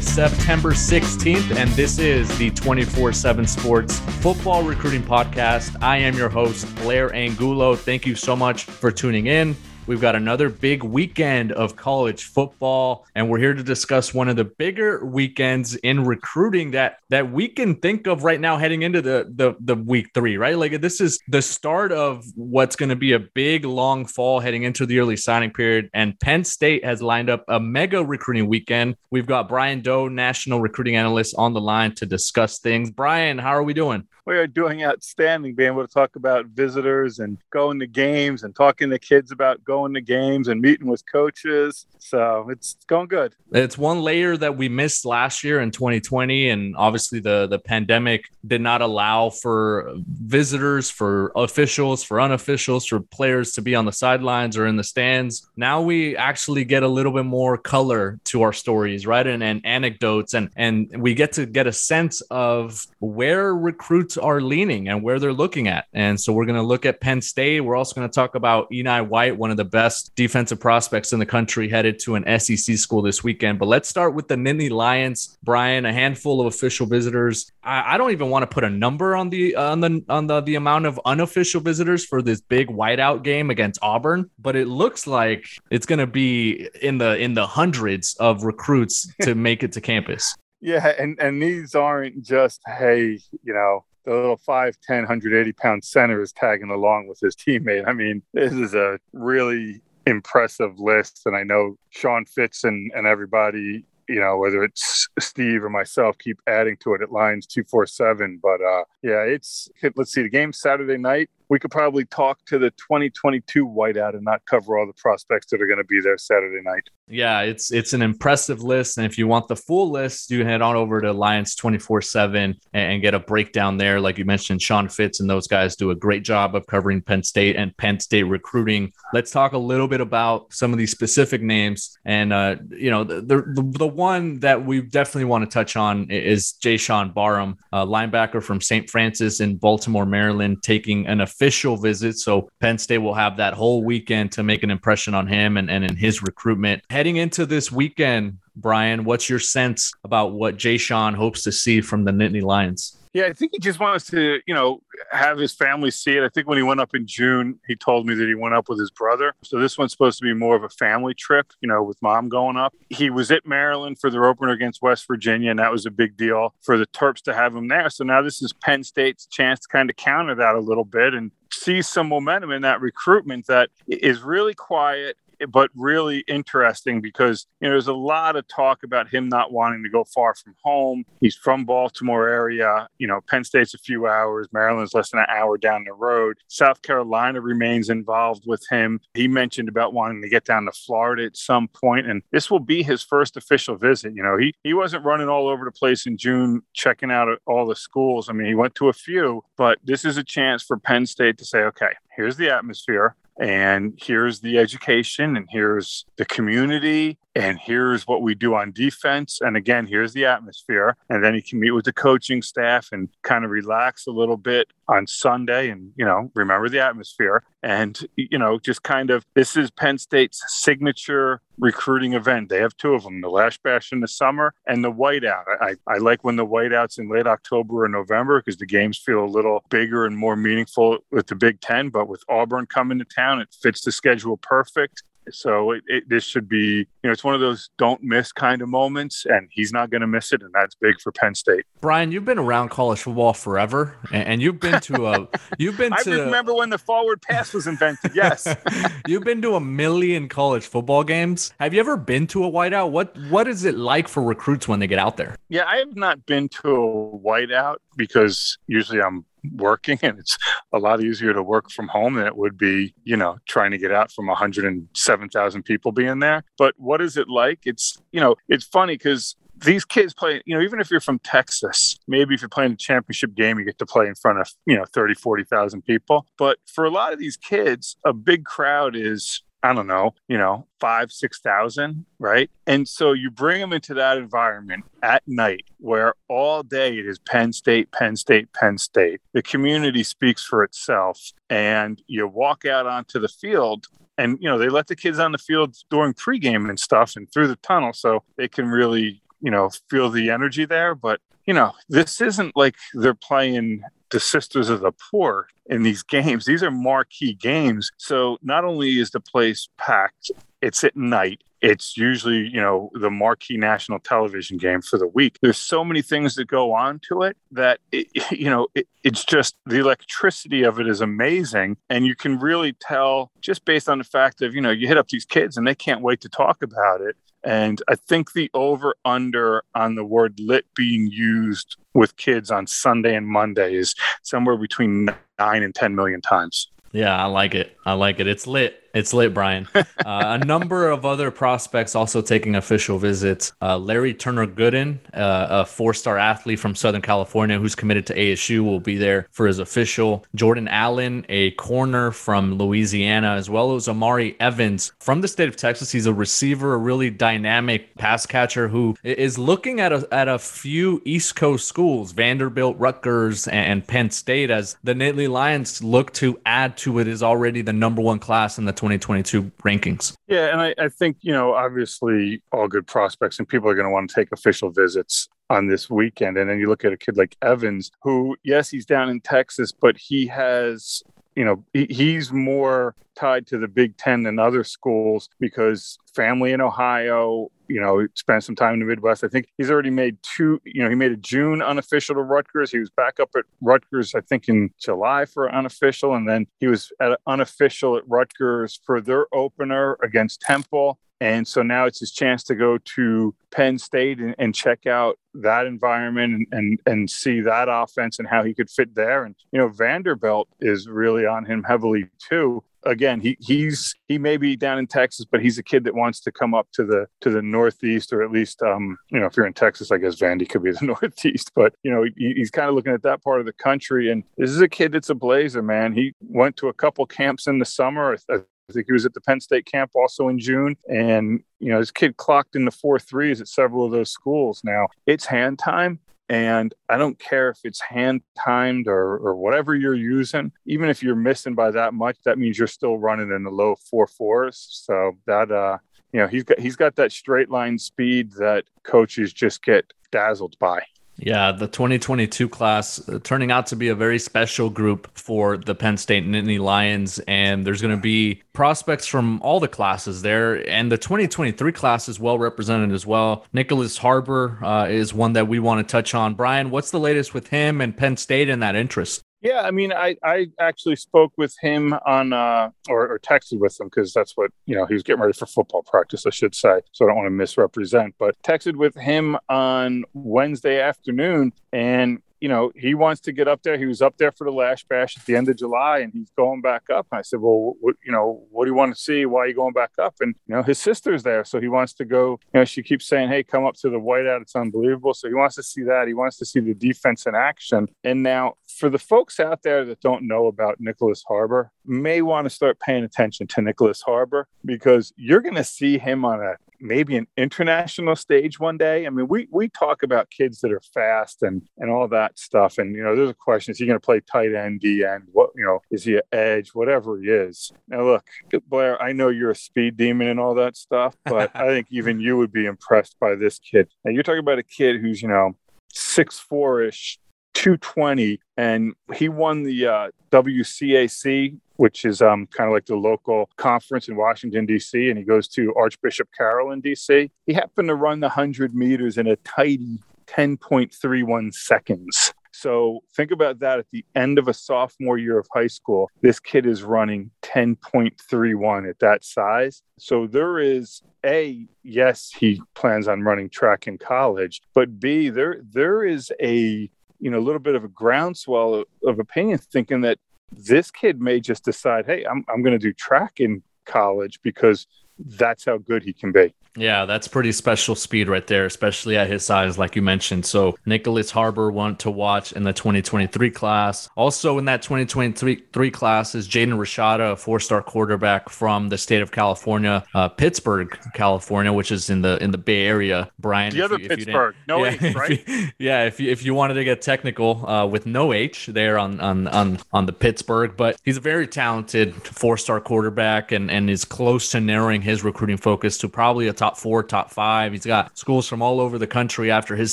Thursday, September 16th, and this is the 24 7 Sports Football Recruiting Podcast. I am your host, Blair Angulo. Thank you so much for tuning in. We've got another big weekend of college football, and we're here to discuss one of the bigger weekends in recruiting that that we can think of right now heading into the the, the week three, right? Like this is the start of what's going to be a big long fall heading into the early signing period. And Penn State has lined up a mega recruiting weekend. We've got Brian Dohn, national recruiting analyst, on the line to discuss things. Brian, how are we doing? we are doing outstanding being able to talk about visitors and going to games and talking to kids about going to games and meeting with coaches. So it's going good. It's one layer that we missed last year in 2020. And obviously, the, the pandemic did not allow for visitors, for officials, for unofficials, for players to be on the sidelines or in the stands. Now we actually get a little bit more color to our stories, right? And, and anecdotes. And, and we get to get a sense of where recruits are leaning and where they're looking at. And so we're going to look at Penn State. We're also going to talk about Enai White, one of the best defensive prospects in the country, headed to an SEC school this weekend. But let's start with the Nittany Lions. Brian, a handful of official visitors. I, I don't even want to put a number on the uh, on the on the the amount of unofficial visitors for this big whiteout game against Auburn, but it looks like it's going to be in the in the hundreds of recruits to make it to campus. Yeah, and and these aren't just hey, you know, the little 5'10, 180 pound center is tagging along with his teammate. I mean, this is a really impressive list. And I know Sean Fitz and, and everybody, you know, whether it's Steve or myself, keep adding to it at Lions 247. But uh, yeah, it's, let's see, the game Saturday night we could probably talk to the 2022 whiteout and not cover all the prospects that are going to be there Saturday night. Yeah, it's it's an impressive list, and if you want the full list, you head on over to Lions 24 seven and get a breakdown there. Like you mentioned, Sean Fitz and those guys do a great job of covering Penn State and Penn State recruiting. Let's talk a little bit about some of these specific names, and uh, you know the, the the one that we definitely want to touch on is Jaishawn Barham, a linebacker from St. Francis in Baltimore, Maryland, taking an official official visit. So Penn State will have that whole weekend to make an impression on him and, and in his recruitment. Heading into this weekend, Brian, what's your sense about what Jaishawn hopes to see from the Nittany Lions? Yeah, I think he just wants to, you know, have his family see it. I think when he went up in June, he told me that he went up with his brother. So this one's supposed to be more of a family trip, you know, with mom going up. He was at Maryland for their opener against West Virginia, and that was a big deal for the Terps to have him there. So now this is Penn State's chance to kind of counter that a little bit and see some momentum in that recruitment that is really quiet but really interesting because you know there's a lot of talk about him not wanting to go far from home. He's from Baltimore area. You know, Penn State's a few hours, Maryland's less than an hour down the road. South Carolina remains involved with him. He mentioned about wanting to get down to Florida at some point, and this will be his first official visit. You know, he he wasn't running all over the place in June checking out all the schools. I mean, he went to a few, but this is a chance for Penn State to say, okay, here's the atmosphere and here's the education and here's the community and here's what we do on defense. And again here's the atmosphere. And then you can meet with the coaching staff and kind of relax a little bit on sunday and you know remember the atmosphere and you know just kind of this is penn state's signature recruiting event. They have two of them the Lasch Bash in the summer and the whiteout. I, I like when the whiteouts in late october or november because the games feel a little bigger and more meaningful with the big ten but with auburn coming to town it fits the schedule perfect so it, it, this should be, you know, it's one of those don't miss kind of moments, and he's not going to miss it, and that's big for Penn State. Brian, you've been around college football forever, and, and you've been to a, you've been to. I remember when the forward pass was invented. Yes, you've been to a million college football games. Have you ever been to a whiteout? What What is it like for recruits when they get out there? Yeah, I have not been to a whiteout because usually I'm working and it's a lot easier to work from home than it would be you know trying to get out from 107000 people being there but what is it like it's you know it's funny because these kids play, you know, even if you're from Texas, maybe if you're playing a championship game, you get to play in front of, you know, 30, 40,000 people. But for a lot of these kids, a big crowd is I don't know, you know, five, 6,000, right? And so you bring them into that environment at night where all day it is Penn State, Penn State, Penn State. The community speaks for itself. And you walk out onto the field and, you know, they let the kids on the field during pregame and stuff and through the tunnel so they can really, you know, feel the energy there. But, you know, this isn't like they're playing the Sisters of the Poor in these games. These are marquee games. So not only is the place packed, it's at night. It's usually, you know, the marquee national television game for the week. There's so many things that go on to it that, it, you know, it, it's just the electricity of it is amazing. And you can really tell just based on the fact of, you know, you hit up these kids and they can't wait to talk about it. And I think the over under on the word lit being used with kids on Sunday and Monday is somewhere between nine and 10 million times. Yeah, I like it. I like it. It's lit. It's lit, Brian. Uh, a number of other prospects also taking official visits. Uh, Larry Turner Gooden, uh, a four star athlete from Southern California who's committed to ASU, will be there for his official. Jordan Allen, a corner from Louisiana, as well as Amari Evans from the state of Texas. He's a receiver, a really dynamic pass catcher who is looking at a, at a few East Coast schools, Vanderbilt, Rutgers, and Penn State, as the Nittany Lions look to add to it is already the number one class in the 2022 rankings. Yeah, and I, I think, you know, obviously all good prospects and people are going to want to take official visits on this weekend. And then you look at a kid like Evans, who, yes, he's down in Texas, but he has you know he, he's more tied to the big ten than other schools because family in ohio you know spent some time in the midwest i think he's already made two you know he made a june unofficial to rutgers he was back up at rutgers i think in july for unofficial and then he was at unofficial at rutgers for their opener against temple and so now it's his chance to go to Penn State and, and check out that environment and, and, and see that offense and how he could fit there. And you know, Vanderbilt is really on him heavily too. Again, he he's he may be down in Texas, but he's a kid that wants to come up to the to the Northeast, or at least um, you know, if you're in Texas, I guess Vandy could be the Northeast. But you know, he, he's kind of looking at that part of the country. And this is a kid that's a blazer, man. He went to a couple camps in the summer. I think he was at the Penn State camp also in June. And, you know, his kid clocked in the four threes at several of those schools. Now it's hand time. And I don't care if it's hand timed or, or whatever you're using, even if you're missing by that much, that means you're still running in the low four fours. So that, uh, you know, he's got, he's got that straight line speed that coaches just get dazzled by. Yeah, the 2022 class uh, turning out to be a very special group for the Penn State Nittany Lions. And there's going to be prospects from all the classes there. And the 2023 class is well represented as well. Nicholas Harbor uh, is one that we want to touch on. Brian, what's the latest with him and Penn State and that interest? Yeah, I mean, I, I actually spoke with him on uh, or, or texted with him because that's what you know he was getting ready for football practice, I should say. So I don't want to misrepresent, but texted with him on Wednesday afternoon, and you know, he wants to get up there. He was up there for the Lasch Bash at the end of July, and he's going back up. And I said, "Well, what, you know, what do you want to see? Why are you going back up?" And you know, his sister's there, so he wants to go. You know, she keeps saying, "Hey, come up to the whiteout. It's unbelievable." So he wants to see that. He wants to see the defense in action. And now, for the folks out there that don't know about Nicholas Harbor, may want to start paying attention to Nicholas Harbor because you're going to see him on a maybe an international stage one day. I mean, we we talk about kids that are fast and and all that stuff. And you know, there's a question: Is he going to play tight end, D end? What you know, is he an edge? Whatever he is. Now, look, Blair, I know you're a speed demon and all that stuff, but I think even you would be impressed by this kid. Now, you're talking about a kid who's you know six four ish 220 and he won the uh, WCAC which is um, kind of like the local conference in Washington, D.C., and he goes to Archbishop Carroll in D.C. He happened to run the 100 meters in a tidy 10.31 seconds. So think about that at the end of a sophomore year of high school. This kid is running 10.31 at that size. So there is a yes, he plans on running track in college, but B there there is a you know a little bit of a groundswell of, of opinion thinking that this kid may just decide, hey, I'm, I'm going to do track in college because that's how good he can be. Yeah, that's pretty special speed right there, especially at his size, like you mentioned. So Nicholas Harbor want to watch in the 2023 class. Also in that 2023 class is Jaden Rashada, a four-star quarterback from the state of California, uh, Pittsburg, California, which is in the in the Bay Area. Brian, the other you, Pittsburgh, no yeah, H, right? If you, yeah, if you, if you wanted to get technical uh, with no H there on on on on the Pittsburgh, but he's a very talented four-star quarterback and and is close to narrowing his recruiting focus to probably a top four, top five. He's got schools from all over the country after his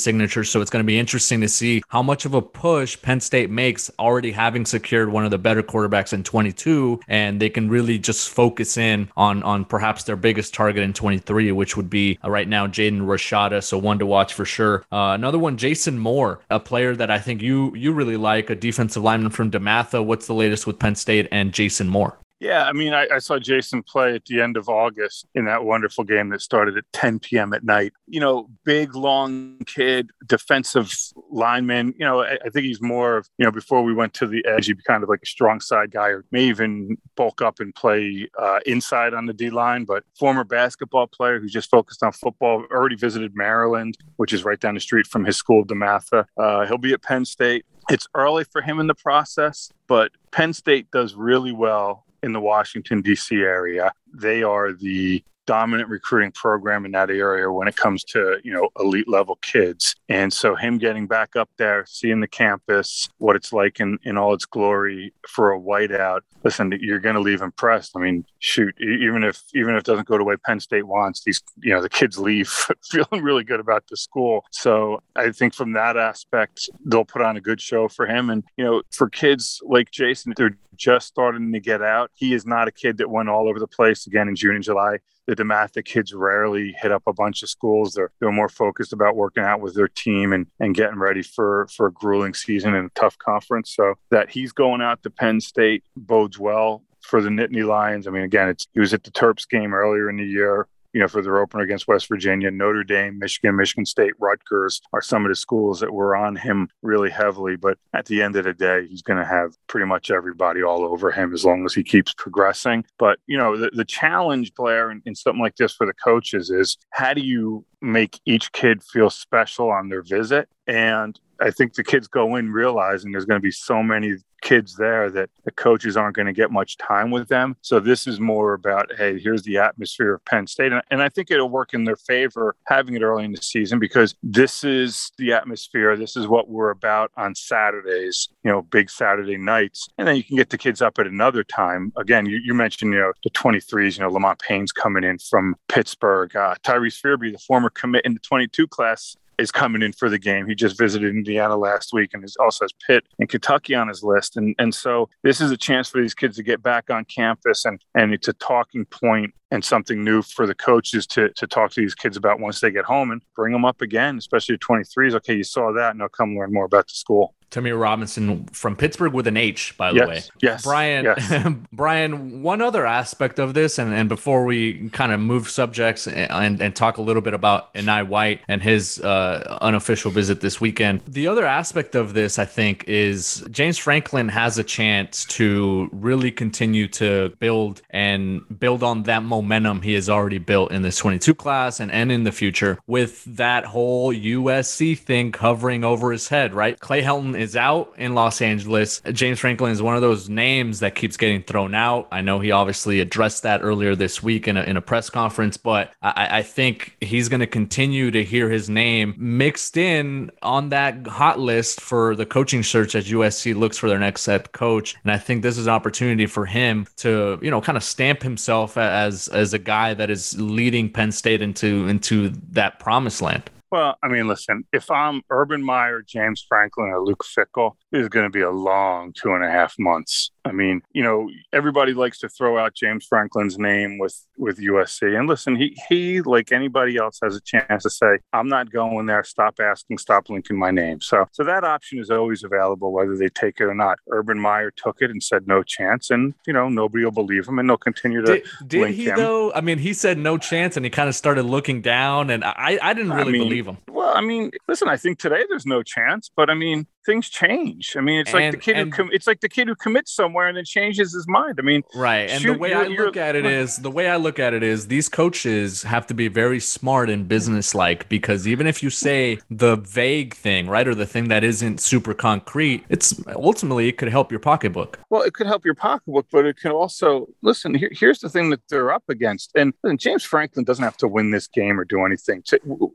signature, so it's going to be interesting to see how much of a push Penn State makes, already having secured one of the better quarterbacks in 22, and they can really just focus in on on perhaps their biggest target in 23, which would be uh, right now Jaden Rashada. So one to watch for sure. Uh, another one, Jason Moore, a player that I think you you really like, a defensive lineman from DeMatha. What's the latest with Penn State and Jason Moore? Yeah, I mean, I, I, saw Jason play at the end of August in that wonderful game that started at 10 p.m. at night. You know, big, long kid, defensive lineman. You know, I, I think he's more of, you know, before we went to the edge, he'd be kind of like a strong side guy or may even bulk up and play uh, inside on the D line. But former basketball player who's just focused on football, already visited Maryland, which is right down the street from his school, of DeMatha. Uh, he'll be at Penn State. It's early for him in the process, but Penn State does really well in the Washington, D.C. area. They are the dominant recruiting program in that area when it comes to you know elite level kids and so him getting back up there seeing the campus what it's like in, in all its glory for a whiteout listen you're going to leave impressed i mean shoot even if even if it doesn't go the way penn state wants these you know the kids leave feeling really good about the school so i think from that aspect they'll put on a good show for him and you know for kids like jason they're just starting to get out. He is not a kid that went all over the place again in June and July. The DeMatha kids rarely hit up a bunch of schools. They're they're more focused about working out with their team and and getting ready for for a grueling season and a tough conference. So that he's going out to Penn State bodes well for the Nittany Lions. I mean, again, it's he was at the Terps game earlier in the year you know, for their opener against West Virginia, Notre Dame, Michigan, Michigan State, Rutgers are some of the schools that were on him really heavily. But at the end of the day, he's going to have pretty much everybody all over him as long as he keeps progressing. But, you know, the, the challenge, Blair, in, in something like this for the coaches is how do you make each kid feel special on their visit? And I think the kids go in realizing there's going to be so many kids there that the coaches aren't going to get much time with them. So this is more about, hey, here's the atmosphere of Penn State. And, I think it'll work in their favor having it early in the season because this is the atmosphere. This is what we're about on Saturdays, you know, big Saturday nights. And then you can get the kids up at another time. Again, you, you mentioned, you know, the 23s, you know, Lamont Payne's coming in from Pittsburgh. Uh, Tyrese Fearbry, the former commit in the 22 class, is coming in for the game. He just visited Indiana last week and also has Pitt and Kentucky on his list. And and so this is a chance for these kids to get back on campus and and it's a talking point and something new for the coaches to to talk to these kids about once they get home and bring them up again, especially the 23s. Okay, you saw that, and they'll come learn more about the school. Tamir Robinson from Pittsburgh with an H, by the yes, way. Yes. Brian, yes. Brian, one other aspect of this, and, and before we kind of move subjects and, and talk a little bit about Enai White and his uh, unofficial visit this weekend, the other aspect of this, I think, is James Franklin has a chance to really continue to build and build on that momentum he has already built in this 22 class and, and in the future with that whole USC thing covering over his head, right? Clay Helton is out in Los Angeles. James Franklin is one of those names that keeps getting thrown out. I know he obviously addressed that earlier this week in a, in a press conference, but I, I think he's going to continue to hear his name mixed in on that hot list for the coaching search as USC looks for their next head coach. And I think this is an opportunity for him to, you know, kind of stamp himself as as a guy that is leading Penn State into into that promised land. Well, I mean, listen, if I'm Urban Meyer, James Franklin, or Luke this is going to be a long two and a half months. I mean, you know, everybody likes to throw out James Franklin's name with with USC, and listen, he he like anybody else has a chance to say, "I'm not going there. Stop asking. Stop linking my name." So, so that option is always available, whether they take it or not. Urban Meyer took it and said no chance, and you know nobody will believe him, and they'll continue to. Did, did he him. though? I mean, he said no chance, and he kind of started looking down, and I I didn't really I mean, believe him. Well, I mean, listen, I think today there's no chance, but I mean, things change change. I mean, it's and, like the kid and, who com- it's like the kid who commits somewhere and then changes his mind. I mean, right. And shoot, the way I look at it is the way I look at it is these coaches have to be very smart and businesslike because even if you say the vague thing, right, or the thing that isn't super concrete, it's ultimately it could help your pocketbook. Well, it could help your pocketbook, but it can also listen. Here, here's the thing that they're up against, and listen, James Franklin doesn't have to win this game or do anything.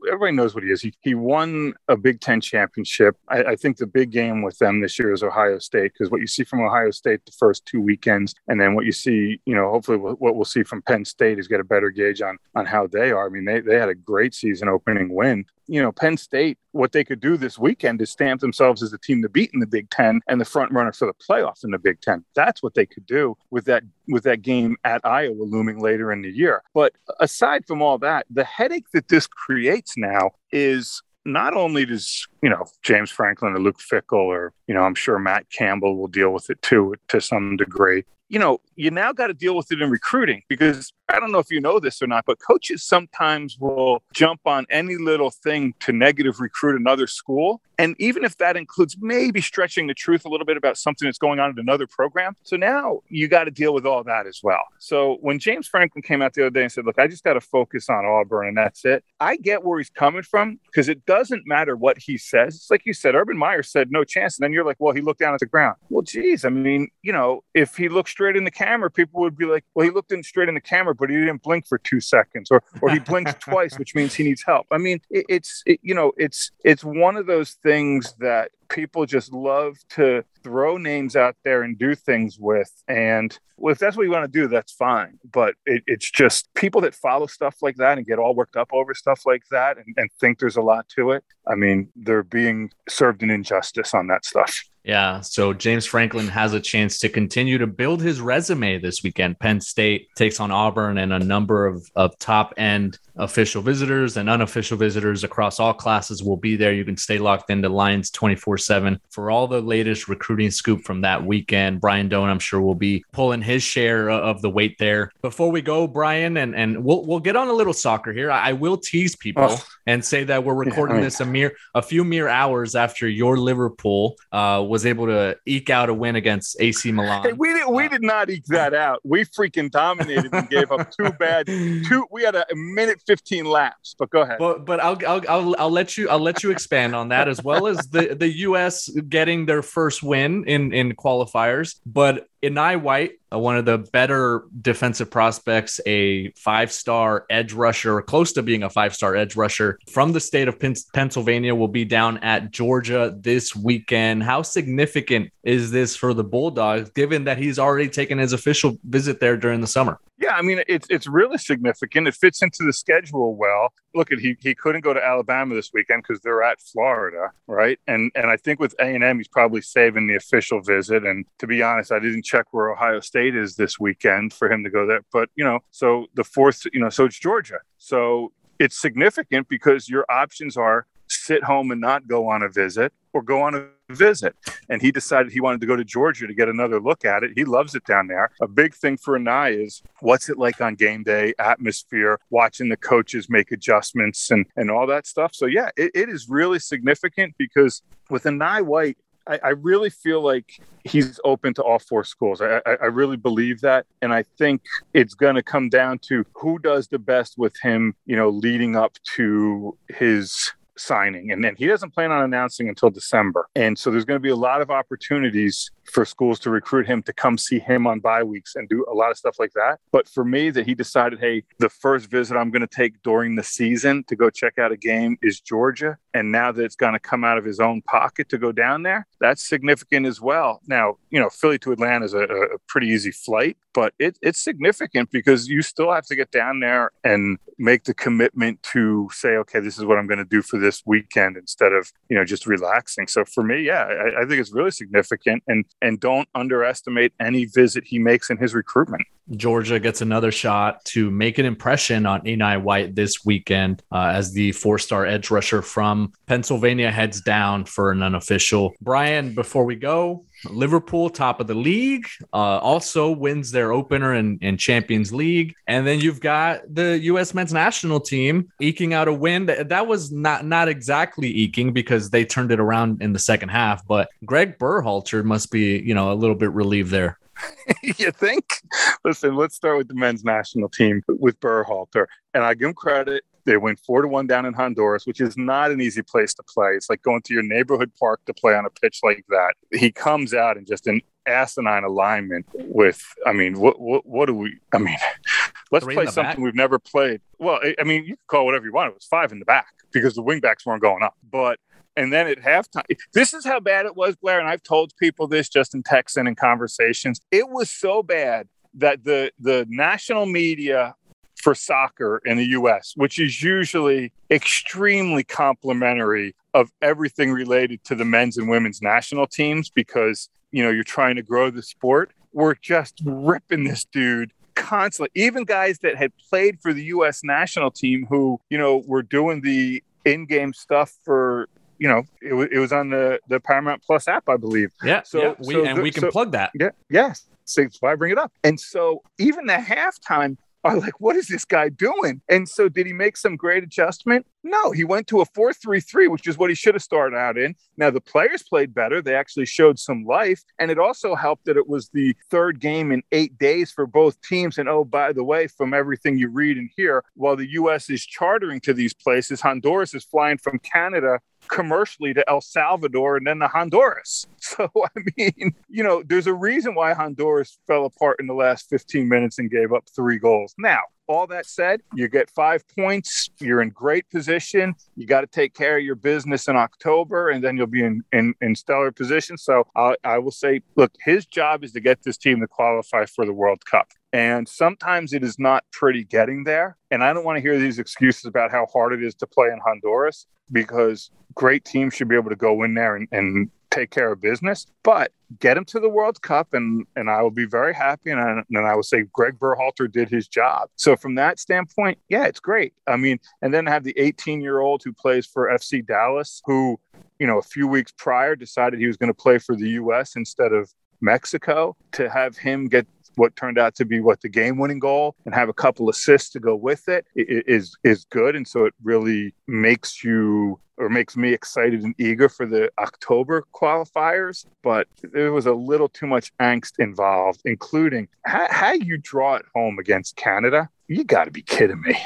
Everybody knows what he is. He he won a Big Ten championship. I, I think the big game with them this year is Ohio State because what you see from Ohio State the first two weekends, and then what you see, you know, hopefully what we'll see from Penn State is get a better gauge on on how they are. I mean, they they had a great season opening win you know, Penn State, what they could do this weekend is stamp themselves as the team to beat in the Big Ten and the front runner for the playoffs in the Big Ten. That's what they could do with that with that game at Iowa looming later in the year. But aside from all that, the headache that this creates now is not only does you know James Franklin or Luke Fickell or you know I'm sure Matt Campbell will deal with it too to some degree. You know, you now got to deal with it in recruiting because I don't know if you know this or not, but coaches sometimes will jump on any little thing to negative recruit another school. And even if that includes maybe stretching the truth a little bit about something that's going on in another program. So now you got to deal with all that as well. So when James Franklin came out the other day and said, Look, I just got to focus on Auburn and that's it, I get where he's coming from because it doesn't matter what he says. It's like you said, Urban Meyer said no chance. And then you're like, Well, he looked down at the ground. Well, geez, I mean, you know, if he looked straight in the camera, people would be like, Well, he looked in straight in the camera, but he didn't blink for two seconds, or or he blinked twice, which means he needs help. I mean, it, it's it, you know, it's it's one of those things that people just love to throw names out there and do things with. And well, if that's what you want to do, that's fine. But it, it's just people that follow stuff like that and get all worked up over stuff like that and, and think there's a lot to it. I mean, they're being served an injustice on that stuff. Yeah. So James Franklin has a chance to continue to build his resume this weekend. Penn State takes on Auburn and a number of, of top end official visitors and unofficial visitors across all classes will be there. You can stay locked into Lions 24 7 for all the latest recruiting scoop from that weekend. Brian Dohn, I'm sure, will be pulling his share of the weight there. Before we go, Brian, and, and we'll, we'll get on a little soccer here. I, I will tease people oh. and say that we're recording yeah, this a mere a few mere hours after your Liverpool uh, was able to eke out a win against AC Milan. Hey, we did we uh, did not eke that out. We freaking dominated and gave up two bad two. We had a minute 15 laps, but go ahead. But but I'll, I'll I'll I'll let you I'll let you expand on that as well as the the US getting their first win in in qualifiers, but Enai White, uh, one of the better defensive prospects, a five star edge rusher, close to being a five star edge rusher from the state of Pennsylvania, will be down at Georgia this weekend. How significant is this for the Bulldogs, given that he's already taken his official visit there during the summer? Yeah, I mean it's it's really significant. It fits into the schedule well. Look at he he couldn't go to Alabama this weekend because they're at Florida, right? And and I think with A and M he's probably saving the official visit. And to be honest, I didn't check where Ohio State is this weekend for him to go there. But you know, so the fourth, you know, so it's Georgia. So it's significant because your options are sit home and not go on a visit or go on a visit. And he decided he wanted to go to Georgia to get another look at it. He loves it down there. A big thing for Enai is what's it like on game day, atmosphere, watching the coaches make adjustments and, and all that stuff. So, yeah, it, it is really significant because with Enai White, I, I, really feel like he's open to all four schools. I, I, I really believe that. And I think it's going to come down to who does the best with him, you know, leading up to his signing. And then he doesn't plan on announcing until December. And so there's going to be a lot of opportunities for schools to recruit him to come see him on bye weeks and do a lot of stuff like that. But for me, that he decided, hey, the first visit I'm going to take during the season to go check out a game is Georgia. And now that it's going to come out of his own pocket to go down there, that's significant as well. Now, you know, Philly to Atlanta is a, a pretty easy flight, but it, it's significant because you still have to get down there and make the commitment to say, okay, this is what I'm going to do for this weekend instead of, you know, just relaxing. So for me, yeah, I, I think it's really significant. And and don't underestimate any visit he makes in his recruitment. Georgia gets another shot to make an impression on Enai White this weekend uh, as the four star edge rusher from Pennsylvania heads down for an unofficial. Brian, before we go, Liverpool, top of the league, uh, also wins their opener in, in Champions League. And then you've got the U.S. men's national team eking out a win. That, that was not, not exactly eking because they turned it around in the second half. But Greg Berhalter must be, you know, a little bit relieved there. you think? Listen, let's start with the men's national team with Berhalter. And I give him credit. They went four to one down in Honduras, which is not an easy place to play. It's like going to your neighborhood park to play on a pitch like that. He comes out in just an asinine alignment with, I mean, what what, what do we, I mean, let's Three play something back? we've never played. Well, I mean, you can call whatever you want. It was five in the back because the wingbacks weren't going up. But and then at halftime, this is how bad it was, Blair. And I've told people this just in texts and in conversations. It was so bad that the the national media for soccer in the US, which is usually extremely complimentary of everything related to the men's and women's national teams because, you know, you're trying to grow the sport. We're just ripping this dude constantly. Even guys that had played for the US national team who, you know, were doing the in-game stuff for you know, it, w- it was on the, the Paramount Plus app, I believe. Yeah. So, yeah, we, so and the, we can so, plug that. Yeah. Yes. So why I bring it up. And so even the halftime are like, what is this guy doing? And so, did he make some great adjustment? No, he went to a 4 3 3, which is what he should have started out in. Now, the players played better. They actually showed some life. And it also helped that it was the third game in eight days for both teams. And oh, by the way, from everything you read and hear, while the U.S. is chartering to these places, Honduras is flying from Canada commercially to El Salvador and then to Honduras. So, I mean, you know, there's a reason why Honduras fell apart in the last 15 minutes and gave up three goals. Now, all that said, you get five points. You're in great position. You got to take care of your business in October, and then you'll be in, in, in stellar position. So I, I will say, look, his job is to get this team to qualify for the World Cup. And sometimes it is not pretty getting there. And I don't want to hear these excuses about how hard it is to play in Honduras because great teams should be able to go in there and, and take care of business. But get him to the World Cup, and and I will be very happy. And I, and I will say Greg Berhalter did his job. So from that standpoint, yeah, it's great. I mean, and then have the 18 year old who plays for FC Dallas, who you know a few weeks prior decided he was going to play for the U.S. instead of Mexico. To have him get what turned out to be what the game winning goal and have a couple assists to go with it is is good and so it really makes you or makes me excited and eager for the October qualifiers, but there was a little too much angst involved, including how, how you draw at home against Canada. You got to be kidding me.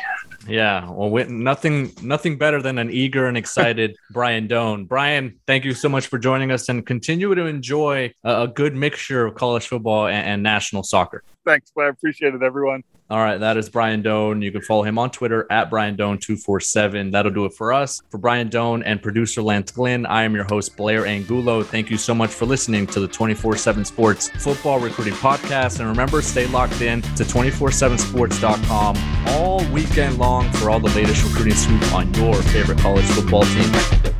Yeah, well, nothing, nothing better than an eager and excited Brian Dohn. Brian, thank you so much for joining us, and continue to enjoy a, a good mixture of college football and, and national soccer. Thanks, I appreciate it, everyone. All right, that is Brian Dohn. You can follow him on Twitter at Brian Dohn247. That'll do it for us. For Brian Dohn and producer Lance Glynn, I am your host, Blair Angulo. Thank you so much for listening to the 24 7 Sports Football Recruiting Podcast. And remember, stay locked in to 247sports.com all weekend long for all the latest recruiting scoop on your favorite college football team.